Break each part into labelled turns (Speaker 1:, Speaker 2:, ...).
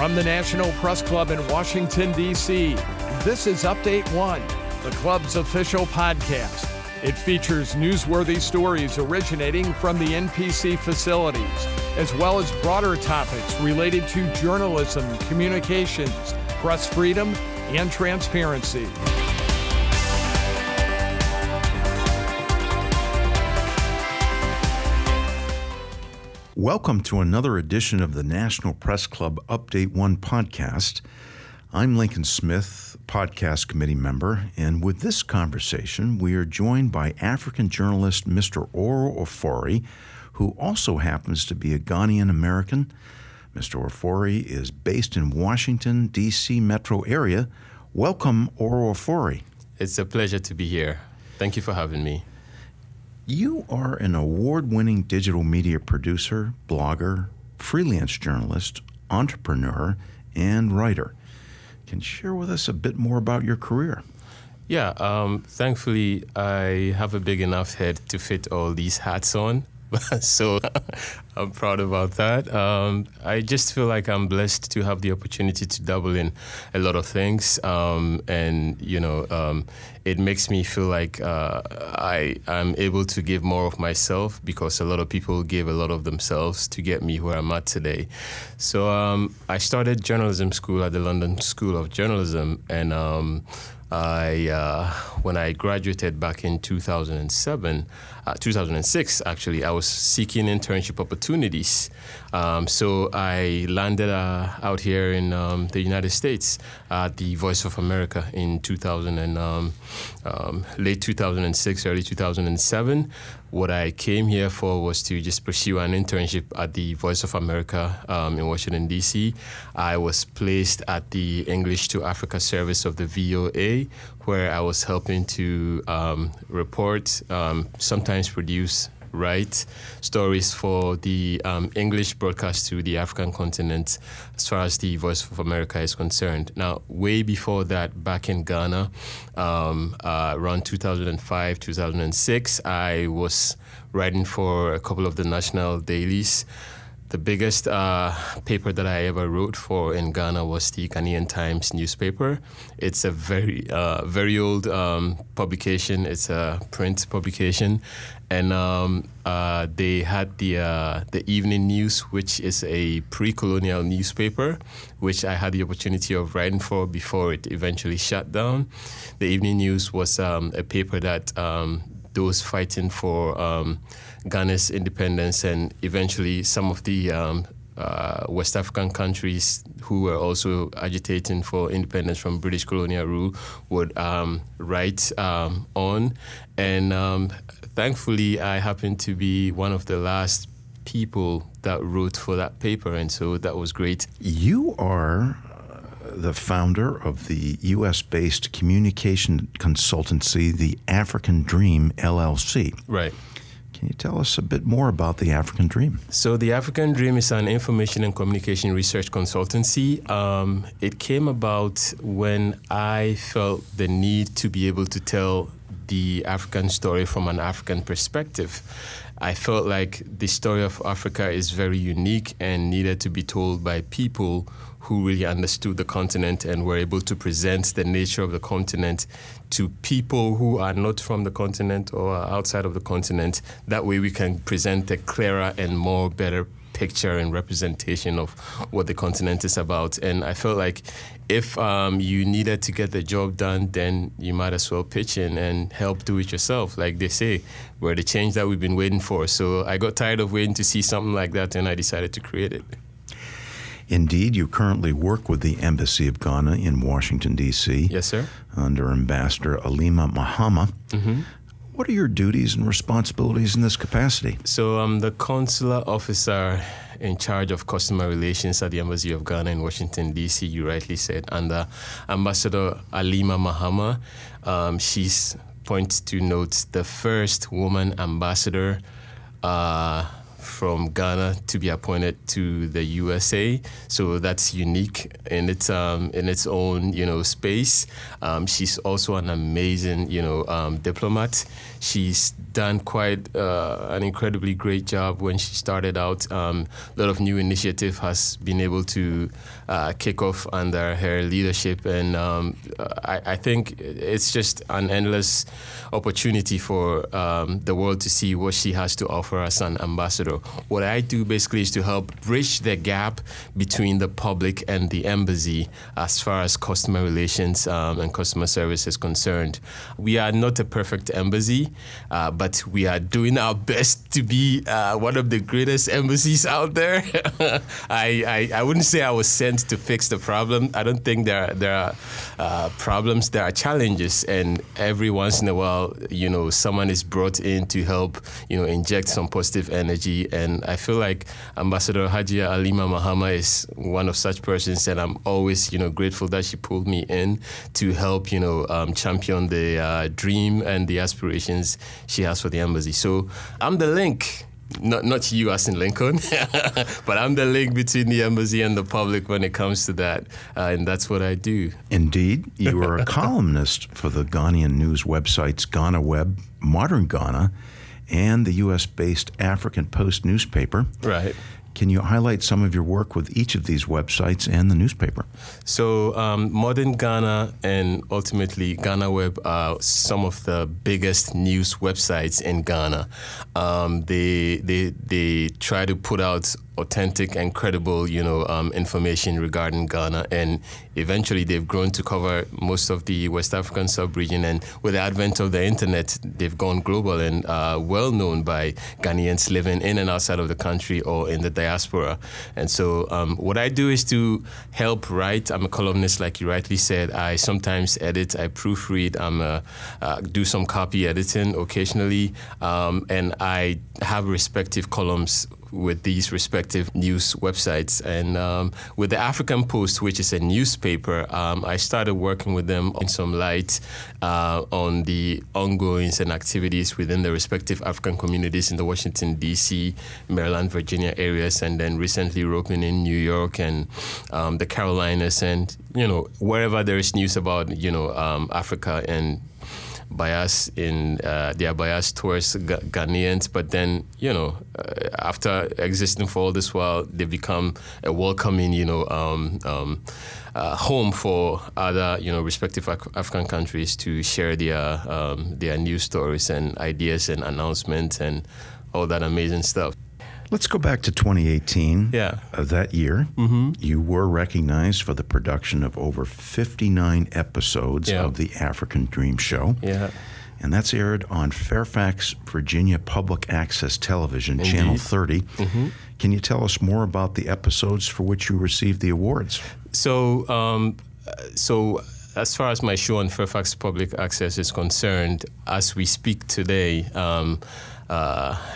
Speaker 1: From the National Press Club in Washington, D.C., this is Update One, the club's official podcast. It features newsworthy stories originating from the NPC facilities, as well as broader topics related to journalism, communications, press freedom, and transparency.
Speaker 2: Welcome to another edition of the National Press Club Update One podcast. I'm Lincoln Smith, podcast committee member, and with this conversation, we are joined by African journalist Mr. Oro Ofori, who also happens to be a Ghanaian American. Mr. Ofori is based in Washington, D.C. metro area. Welcome, Oro Ofori.
Speaker 3: It's a pleasure to be here. Thank you for having me.
Speaker 2: You are an award winning digital media producer, blogger, freelance journalist, entrepreneur, and writer. Can you share with us a bit more about your career?
Speaker 3: Yeah, um, thankfully, I have a big enough head to fit all these hats on. so I'm proud about that. Um, I just feel like I'm blessed to have the opportunity to double in a lot of things, um, and you know, um, it makes me feel like uh, I am able to give more of myself because a lot of people give a lot of themselves to get me where I'm at today. So um, I started journalism school at the London School of Journalism, and um, I, uh, when I graduated back in 2007, uh, 2006 actually, I was seeking internship opportunities. Um, so I landed uh, out here in um, the United States at the Voice of America in 2000 and um, um, late 2006, early 2007 what I came here for was to just pursue an internship at the Voice of America um, in Washington, D.C. I was placed at the English to Africa service of the VOA, where I was helping to um, report, um, sometimes produce write stories for the um, English broadcast to the African continent as far as the Voice of America is concerned. Now, way before that, back in Ghana, um, uh, around 2005, 2006, I was writing for a couple of the national dailies. The biggest uh, paper that I ever wrote for in Ghana was the Ghanaian Times newspaper. It's a very, uh, very old um, publication. It's a print publication, and um, uh, they had the uh, the Evening News, which is a pre-colonial newspaper, which I had the opportunity of writing for before it eventually shut down. The Evening News was um, a paper that um, those fighting for um, Ghana's independence and eventually some of the um, uh, West African countries who were also agitating for independence from British colonial rule would um, write um, on. And um, thankfully, I happened to be one of the last people that wrote for that paper, and so that was great.
Speaker 2: You are the founder of the U.S. based communication consultancy, the African Dream LLC.
Speaker 3: Right.
Speaker 2: Can you tell us a bit more about the African Dream?
Speaker 3: So, the African Dream is an information and communication research consultancy. Um, it came about when I felt the need to be able to tell the African story from an African perspective. I felt like the story of Africa is very unique and needed to be told by people who really understood the continent and were able to present the nature of the continent to people who are not from the continent or outside of the continent. That way, we can present a clearer and more better picture and representation of what the continent is about. And I felt like if um, you needed to get the job done, then you might as well pitch in and help do it yourself. Like they say, we're the change that we've been waiting for. So I got tired of waiting to see something like that, and I decided to create it.
Speaker 2: Indeed, you currently work with the Embassy of Ghana in Washington, D.C.
Speaker 3: Yes, sir.
Speaker 2: Under Ambassador Alima Mahama.
Speaker 3: Mm-hmm.
Speaker 2: What are your duties and responsibilities in this capacity?
Speaker 3: So I'm the consular officer in charge of customer relations at the Embassy of Ghana in Washington, D.C., you rightly said, under Ambassador Alima Mahama. Um, she's, point to note, the first woman ambassador uh, from Ghana to be appointed to the USA. So that's unique in its um, in its own you know space. Um, she's also an amazing you know um, diplomat. She's done quite uh, an incredibly great job when she started out. Um, a lot of new initiative has been able to uh, kick off under her leadership, and um, I, I, think it's just an endless opportunity for um, the world to see what she has to offer as an ambassador. What I do basically is to help bridge the gap between the public and the embassy as far as customer relations um, and customer service is concerned. We are not a perfect embassy, uh, but we are doing our best to be uh, one of the greatest embassies out there. I, I, I wouldn't say I was sent to fix the problem. I don't think there are, there are uh, problems, there are challenges, and every once in a while, you know, someone is brought in to help, you know, inject some positive energy. And I feel like Ambassador Hajia Alima Mahama is one of such persons, and I'm always, you know, grateful that she pulled me in to help, you know, um, champion the uh, dream and the aspirations she has for the embassy. So I'm the link not not you as in Lincoln, but I'm the link between the embassy and the public when it comes to that, uh, and that's what I do.
Speaker 2: Indeed, you are a columnist for the Ghanaian news websites Ghana Web, Modern Ghana, and the U.S.-based African Post newspaper.
Speaker 3: Right.
Speaker 2: Can you highlight some of your work with each of these websites and the newspaper?
Speaker 3: So, um, Modern Ghana and ultimately Ghana Web are some of the biggest news websites in Ghana. Um, they, they, they try to put out authentic and credible, you know, um, information regarding Ghana. And eventually, they've grown to cover most of the West African sub-region. And with the advent of the internet, they've gone global and uh, well known by Ghanaians living in and outside of the country or in the diaspora. And so, um, what I do is to help write. I'm a columnist, like you rightly said. I sometimes edit, I proofread, I'm a, uh, do some copy editing occasionally, um, and I have respective columns with these respective news websites. And um, with the African Post, which is a newspaper, um, I started working with them in some light uh, on the ongoings and activities within the respective African communities in the Washington, D.C., Maryland, Virginia areas, and then recently working in New York and um, the Carolinas, and you know wherever there is news about you know um, Africa and bias in uh, their bias towards Ghanaians, but then you know uh, after existing for all this while, they become a welcoming you know um, um, uh, home for other you know respective Af- African countries to share their um, their news stories and ideas and announcements and all that amazing stuff.
Speaker 2: Let's go back to 2018.
Speaker 3: Yeah.
Speaker 2: Uh, that year, mm-hmm. you were recognized for the production of over 59 episodes yeah. of the African Dream Show.
Speaker 3: Yeah.
Speaker 2: And that's aired on Fairfax, Virginia Public Access Television, Indeed. Channel 30. Mm-hmm. Can you tell us more about the episodes for which you received the awards?
Speaker 3: So, um, so as far as my show on Fairfax Public Access is concerned, as we speak today, um, uh,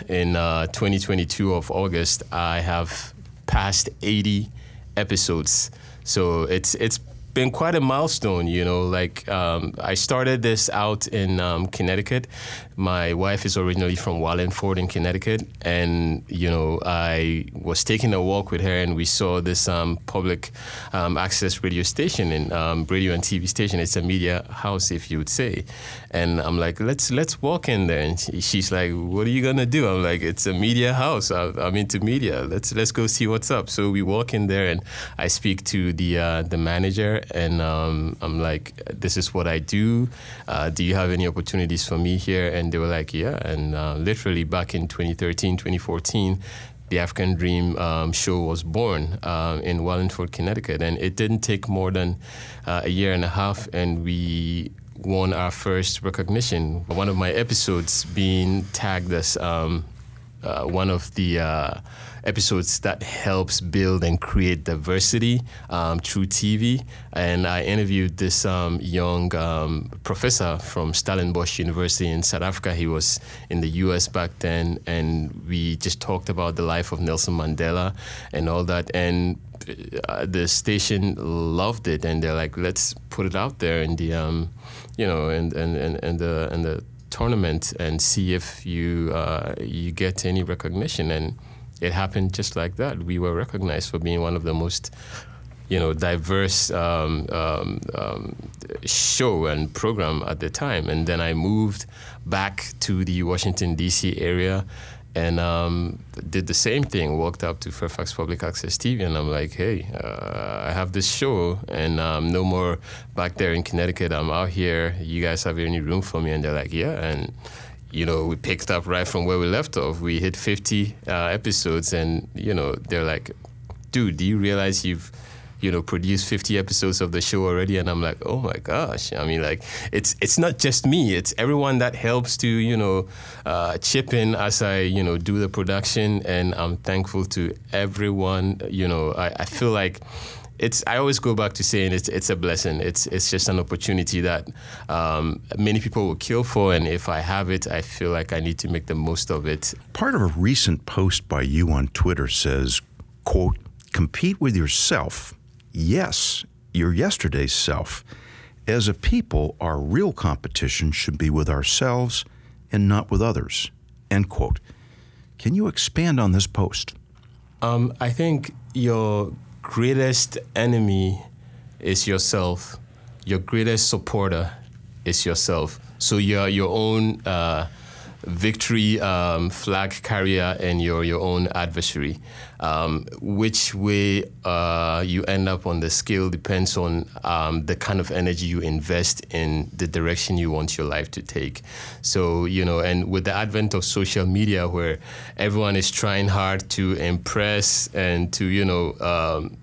Speaker 3: in uh, 2022 of August, I have passed 80 episodes. So it's it's been quite a milestone, you know. Like um, I started this out in um, Connecticut. My wife is originally from Wallingford in Connecticut, and you know I was taking a walk with her, and we saw this um, public um, access radio station and um, radio and TV station. It's a media house, if you would say. And I'm like, let's let's walk in there, and she's like, what are you gonna do? I'm like, it's a media house. I, am into media. Let's let's go see what's up. So we walk in there, and I speak to the uh, the manager and um, I'm like, this is what I do. Uh, do you have any opportunities for me here? And they were like, yeah. And uh, literally back in 2013, 2014, the African Dream um, show was born uh, in Wallingford, Connecticut, and it didn't take more than uh, a year and a half, and we won our first recognition. One of my episodes being tagged as um, uh, one of the uh, episodes that helps build and create diversity um, through TV. And I interviewed this um, young um, professor from Stellenbosch University in South Africa. He was in the US back then, and we just talked about the life of Nelson Mandela and all that. And uh, the station loved it, and they're like, "Let's put it out there in the, um, you know, and and and, and the and the tournament and see if you uh, you get any recognition." And it happened just like that. We were recognized for being one of the most you know, diverse um, um, um, show and program at the time. And then I moved back to the Washington D.C. area and um, did the same thing. Walked up to Fairfax Public Access TV, and I'm like, "Hey, uh, I have this show, and um, no more back there in Connecticut. I'm out here. You guys have any room for me?" And they're like, "Yeah." And you know, we picked up right from where we left off. We hit 50 uh, episodes, and you know, they're like, "Dude, do you realize you've you know, produced 50 episodes of the show already. And I'm like, oh my gosh. I mean, like, it's it's not just me, it's everyone that helps to, you know, uh, chip in as I, you know, do the production. And I'm thankful to everyone. You know, I, I feel like it's I always go back to saying it's it's a blessing. It's it's just an opportunity that um, many people will kill for, and if I have it, I feel like I need to make the most of it.
Speaker 2: Part of a recent post by you on Twitter says, "quote Compete with yourself yes, your yesterday's self. As a people, our real competition should be with ourselves and not with others. End quote. Can you expand on this post?
Speaker 3: Um, I think your greatest enemy is yourself. Your greatest supporter is yourself. So you're your own uh, victory um, flag carrier and you're your own adversary. Um, which way uh, you end up on the scale depends on um, the kind of energy you invest in the direction you want your life to take. So, you know, and with the advent of social media where everyone is trying hard to impress and to, you know, um,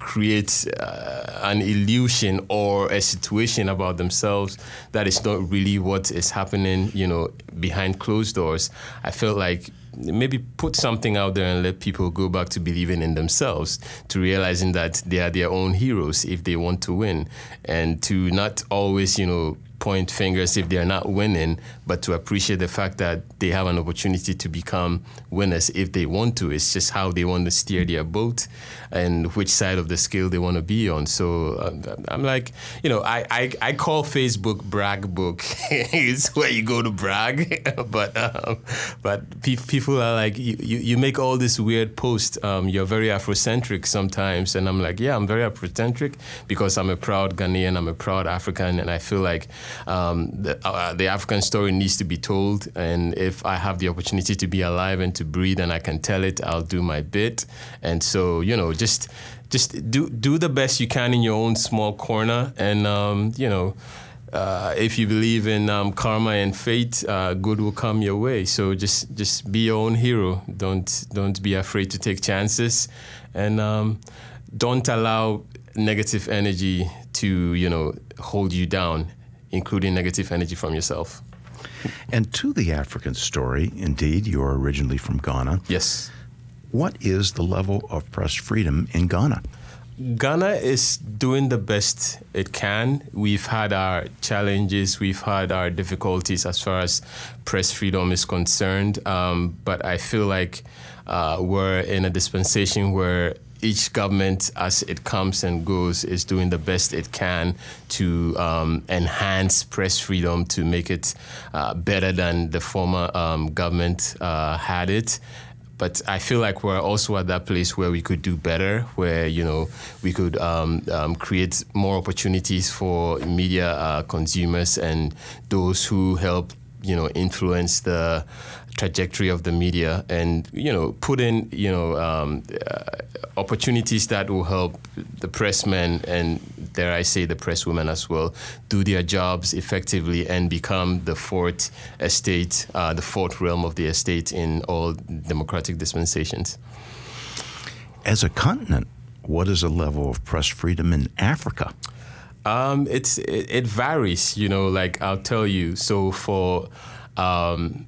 Speaker 3: create uh, an illusion or a situation about themselves that is not really what is happening, you know, behind closed doors. I felt like maybe put something out there and let people go back to believing in themselves, to realizing that they are their own heroes if they want to win, and to not always, you know, point fingers if they're not winning, but to appreciate the fact that they have an opportunity to become winners if they want to. It's just how they want to steer their boat and which side of the scale they want to be on. So uh, I'm like, you know, I, I, I call Facebook brag book. it's where you go to brag, but um, but pe- people are like, you, you, you, make all this weird posts. Um, you're very Afrocentric sometimes, and I'm like, yeah, I'm very Afrocentric because I'm a proud Ghanaian, I'm a proud African, and I feel like um, the, uh, the African story needs to be told. And if I have the opportunity to be alive and to breathe, and I can tell it, I'll do my bit. And so, you know just just do do the best you can in your own small corner, and um, you know. Uh, if you believe in um, karma and fate, uh, good will come your way. So just just be your own hero. Don't don't be afraid to take chances, and um, don't allow negative energy to you know hold you down, including negative energy from yourself.
Speaker 2: And to the African story, indeed, you are originally from Ghana.
Speaker 3: Yes.
Speaker 2: What is the level of press freedom in Ghana?
Speaker 3: Ghana is doing the best it can. We've had our challenges, we've had our difficulties as far as press freedom is concerned. Um, but I feel like uh, we're in a dispensation where each government, as it comes and goes, is doing the best it can to um, enhance press freedom to make it uh, better than the former um, government uh, had it. But I feel like we're also at that place where we could do better, where you know we could um, um, create more opportunities for media uh, consumers and those who help you know influence the trajectory of the media and you know put in you know um, uh, opportunities that will help the pressmen and dare I say the presswomen as well do their jobs effectively and become the fourth estate, uh, the fourth realm of the estate in all democratic dispensations.
Speaker 2: As a continent, what is the level of press freedom in Africa?
Speaker 3: Um, it's it, it, varies, you know. Like I'll tell you. So for um,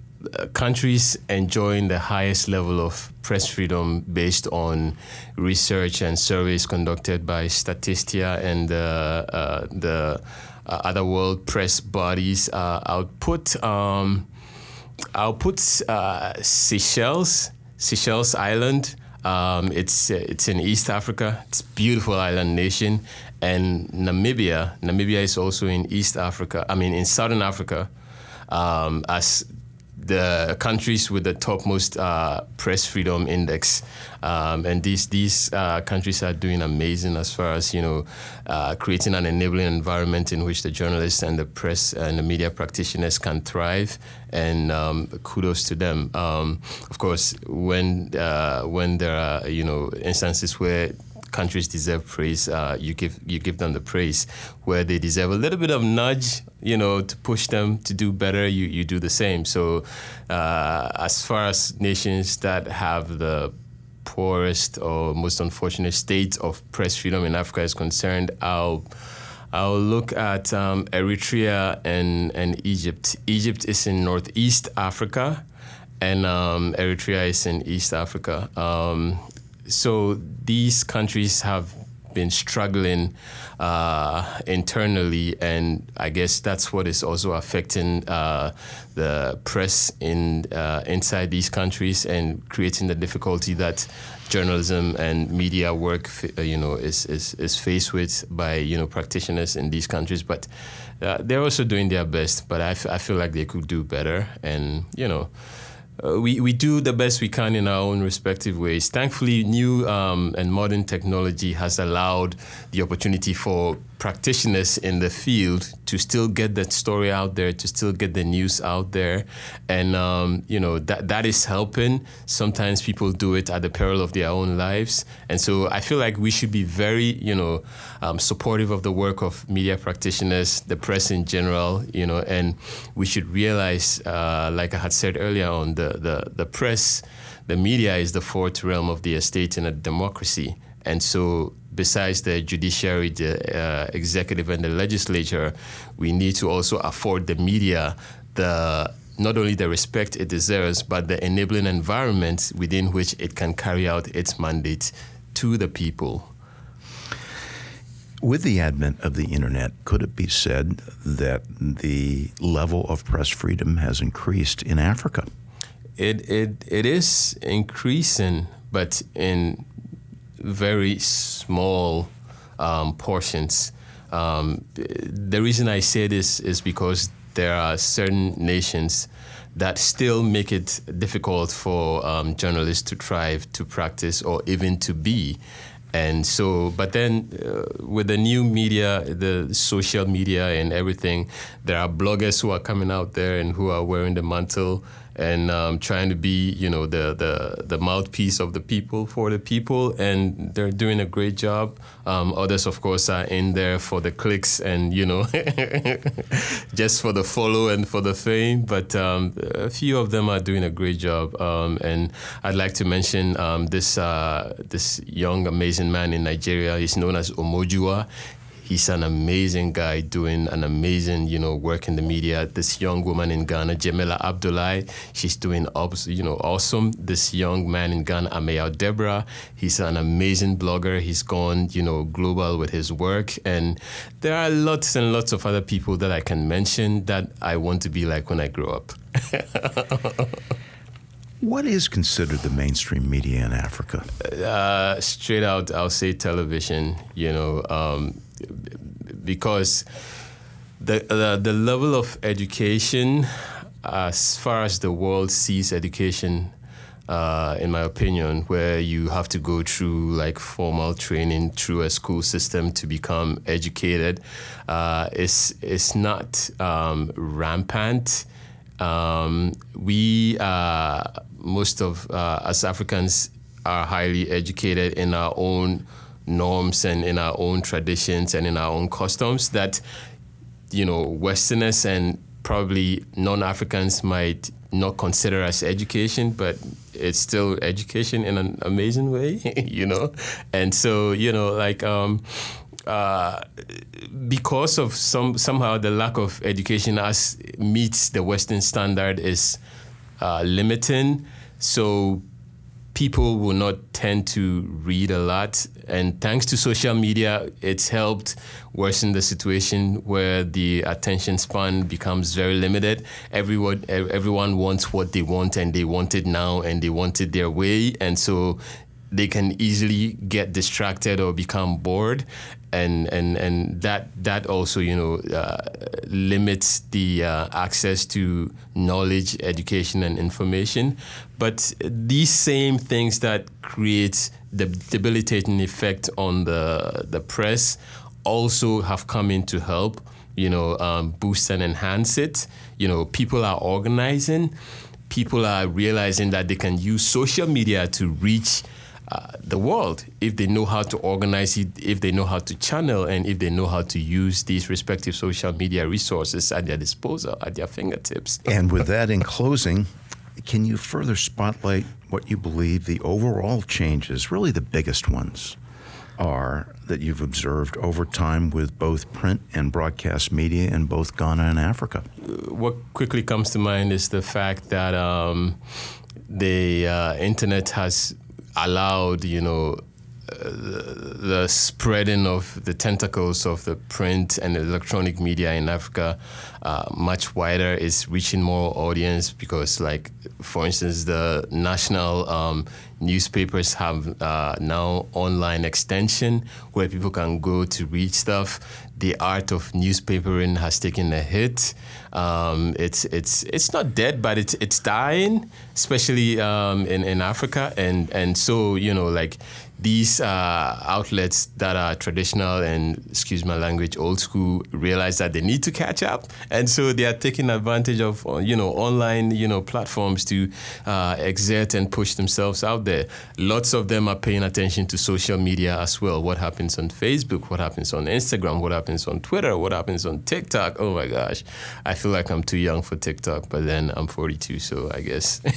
Speaker 3: countries enjoying the highest level of press freedom based on research and surveys conducted by Statista and uh, the uh, other world press bodies. Uh, I'll put um, put uh, Seychelles, Seychelles Island. Um, it's it's in East Africa. It's beautiful island nation, and Namibia. Namibia is also in East Africa. I mean, in Southern Africa, um, as the countries with the topmost uh, press freedom index, um, and these these uh, countries are doing amazing as far as you know, uh, creating an enabling environment in which the journalists and the press and the media practitioners can thrive. And um, kudos to them. Um, of course, when uh, when there are you know instances where countries deserve praise, uh, you give you give them the praise. Where they deserve a little bit of nudge, you know, to push them to do better, you you do the same. So, uh, as far as nations that have the poorest or most unfortunate state of press freedom in Africa is concerned, I'll. I'll look at um, Eritrea and, and Egypt. Egypt is in Northeast Africa, and um, Eritrea is in East Africa. Um, so these countries have been struggling uh, internally, and I guess that's what is also affecting uh, the press in uh, inside these countries and creating the difficulty that journalism and media work, uh, you know, is, is, is faced with by you know practitioners in these countries. But uh, they're also doing their best. But I, f- I feel like they could do better, and you know uh, we, we do the best we can in our own respective ways. Thankfully, new um, and modern technology has allowed the opportunity for practitioners in the field to still get that story out there, to still get the news out there, and um, you know that that is helping. Sometimes people do it at the peril of their own lives, and so I feel like we should be very you know um, supportive of the work of media practitioners, the press in general, you know, and we should realize, uh, like I had said earlier on, the the the press, the media is the fourth realm of the estate in a democracy. And so, besides the judiciary, the uh, executive, and the legislature, we need to also afford the media the not only the respect it deserves, but the enabling environment within which it can carry out its mandate to the people.
Speaker 2: With the advent of the internet, could it be said that the level of press freedom has increased in Africa?
Speaker 3: It it it is increasing, but in very small um, portions. Um, the reason I say this is because there are certain nations that still make it difficult for um, journalists to thrive, to practice, or even to be. And so, but then uh, with the new media, the social media and everything, there are bloggers who are coming out there and who are wearing the mantle and um, trying to be, you know, the, the, the mouthpiece of the people for the people, and they're doing a great job. Um, others, of course, are in there for the clicks and you know, just for the follow and for the fame. But um, a few of them are doing a great job, um, and I'd like to mention um, this uh, this young amazing man in Nigeria. He's known as Omojuwa he's an amazing guy doing an amazing, you know, work in the media. This young woman in Ghana, Jamila Abdullahi, she's doing, you know, awesome. This young man in Ghana, Ameyaw Debrah, he's an amazing blogger. He's gone, you know, global with his work. And there are lots and lots of other people that I can mention that I want to be like when I grow up.
Speaker 2: What is considered the mainstream media in Africa?
Speaker 3: Uh, straight out, I'll say television. You know, um, because the, the, the level of education, as far as the world sees education, uh, in my opinion, where you have to go through like formal training through a school system to become educated, uh, is is not um, rampant. Um, we uh, most of uh, as Africans are highly educated in our own norms and in our own traditions and in our own customs that you know westerners and probably non-africans might not consider as education but it's still education in an amazing way you know? And so you know like um, uh, because of some somehow the lack of education as meets the western standard is uh, limiting so people will not tend to read a lot. And thanks to social media, it's helped worsen the situation where the attention span becomes very limited. Everyone, everyone wants what they want and they want it now and they want it their way. And so they can easily get distracted or become bored. And and and that that also you know uh, limits the uh, access to knowledge education and information. But these same things that create the debilitating effect on the the press also have come in to help you know um, boost and enhance it. You know people are organizing. People are realizing that they can use social media to reach uh, the world if they know how to organize it, if they know how to channel, and if they know how to use these respective social media resources at their disposal, at their fingertips.
Speaker 2: And with that, in closing, can you further spotlight what you believe the overall changes, really the biggest ones, are that you've observed over time with both print and broadcast media in both Ghana and Africa?
Speaker 3: What quickly comes to mind is the fact that um, the uh, internet has allowed, you know, uh, the spreading of the tentacles of the print and electronic media in Africa uh, much wider is reaching more audience because, like, for instance, the national um, newspapers have uh, now online extension where people can go to read stuff. The art of newspapering has taken a hit. Um, it's it's it's not dead, but it's it's dying, especially um, in in Africa, and and so you know like these uh, outlets that are traditional and excuse my language old school realize that they need to catch up and so they are taking advantage of you know online you know platforms to uh, exert and push themselves out there. Lots of them are paying attention to social media as well. What happens on facebook? What happens on instagram? What happens on twitter? What happens on tiktok? Oh my gosh. I feel like i'm too young for tiktok but then i'm 42 so i guess.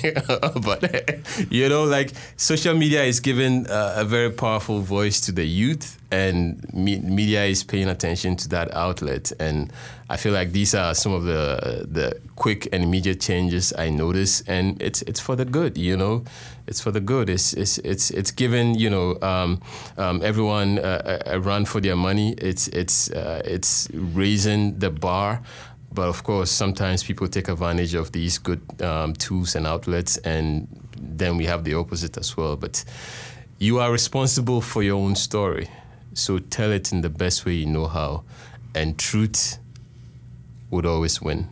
Speaker 3: But you know like social media is giving uh, a very powerful voice to the youth, and me- media is paying attention to that outlet. And I feel like these are some of the the quick and immediate changes I notice, and it's it's for the good. You know, it's for the good. It's it's it's it's giving you know um, um, everyone a, a, run for their money. It's it's uh, it's raising the bar. But of course, sometimes people take advantage of these good um, tools and outlets, and then we have the opposite as well. But you are responsible for your own story. So tell it in the best way you know how. And truth would always win.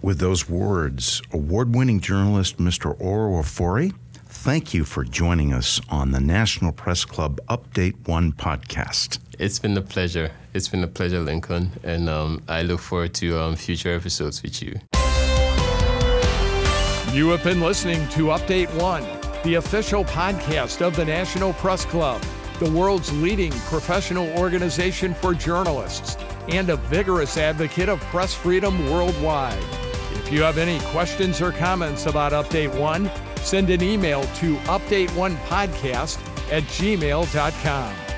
Speaker 2: With those words, award winning journalist Mr. Oro Ofori, thank you for joining us on the National Press Club Update One podcast.
Speaker 3: It's been a pleasure. It's been a pleasure, Lincoln. And um, I look forward to um, future episodes with you.
Speaker 1: You have been listening to Update One the official podcast of the National Press Club, the world's leading professional organization for journalists, and a vigorous advocate of press freedom worldwide. If you have any questions or comments about Update One, send an email to update1podcast at gmail.com.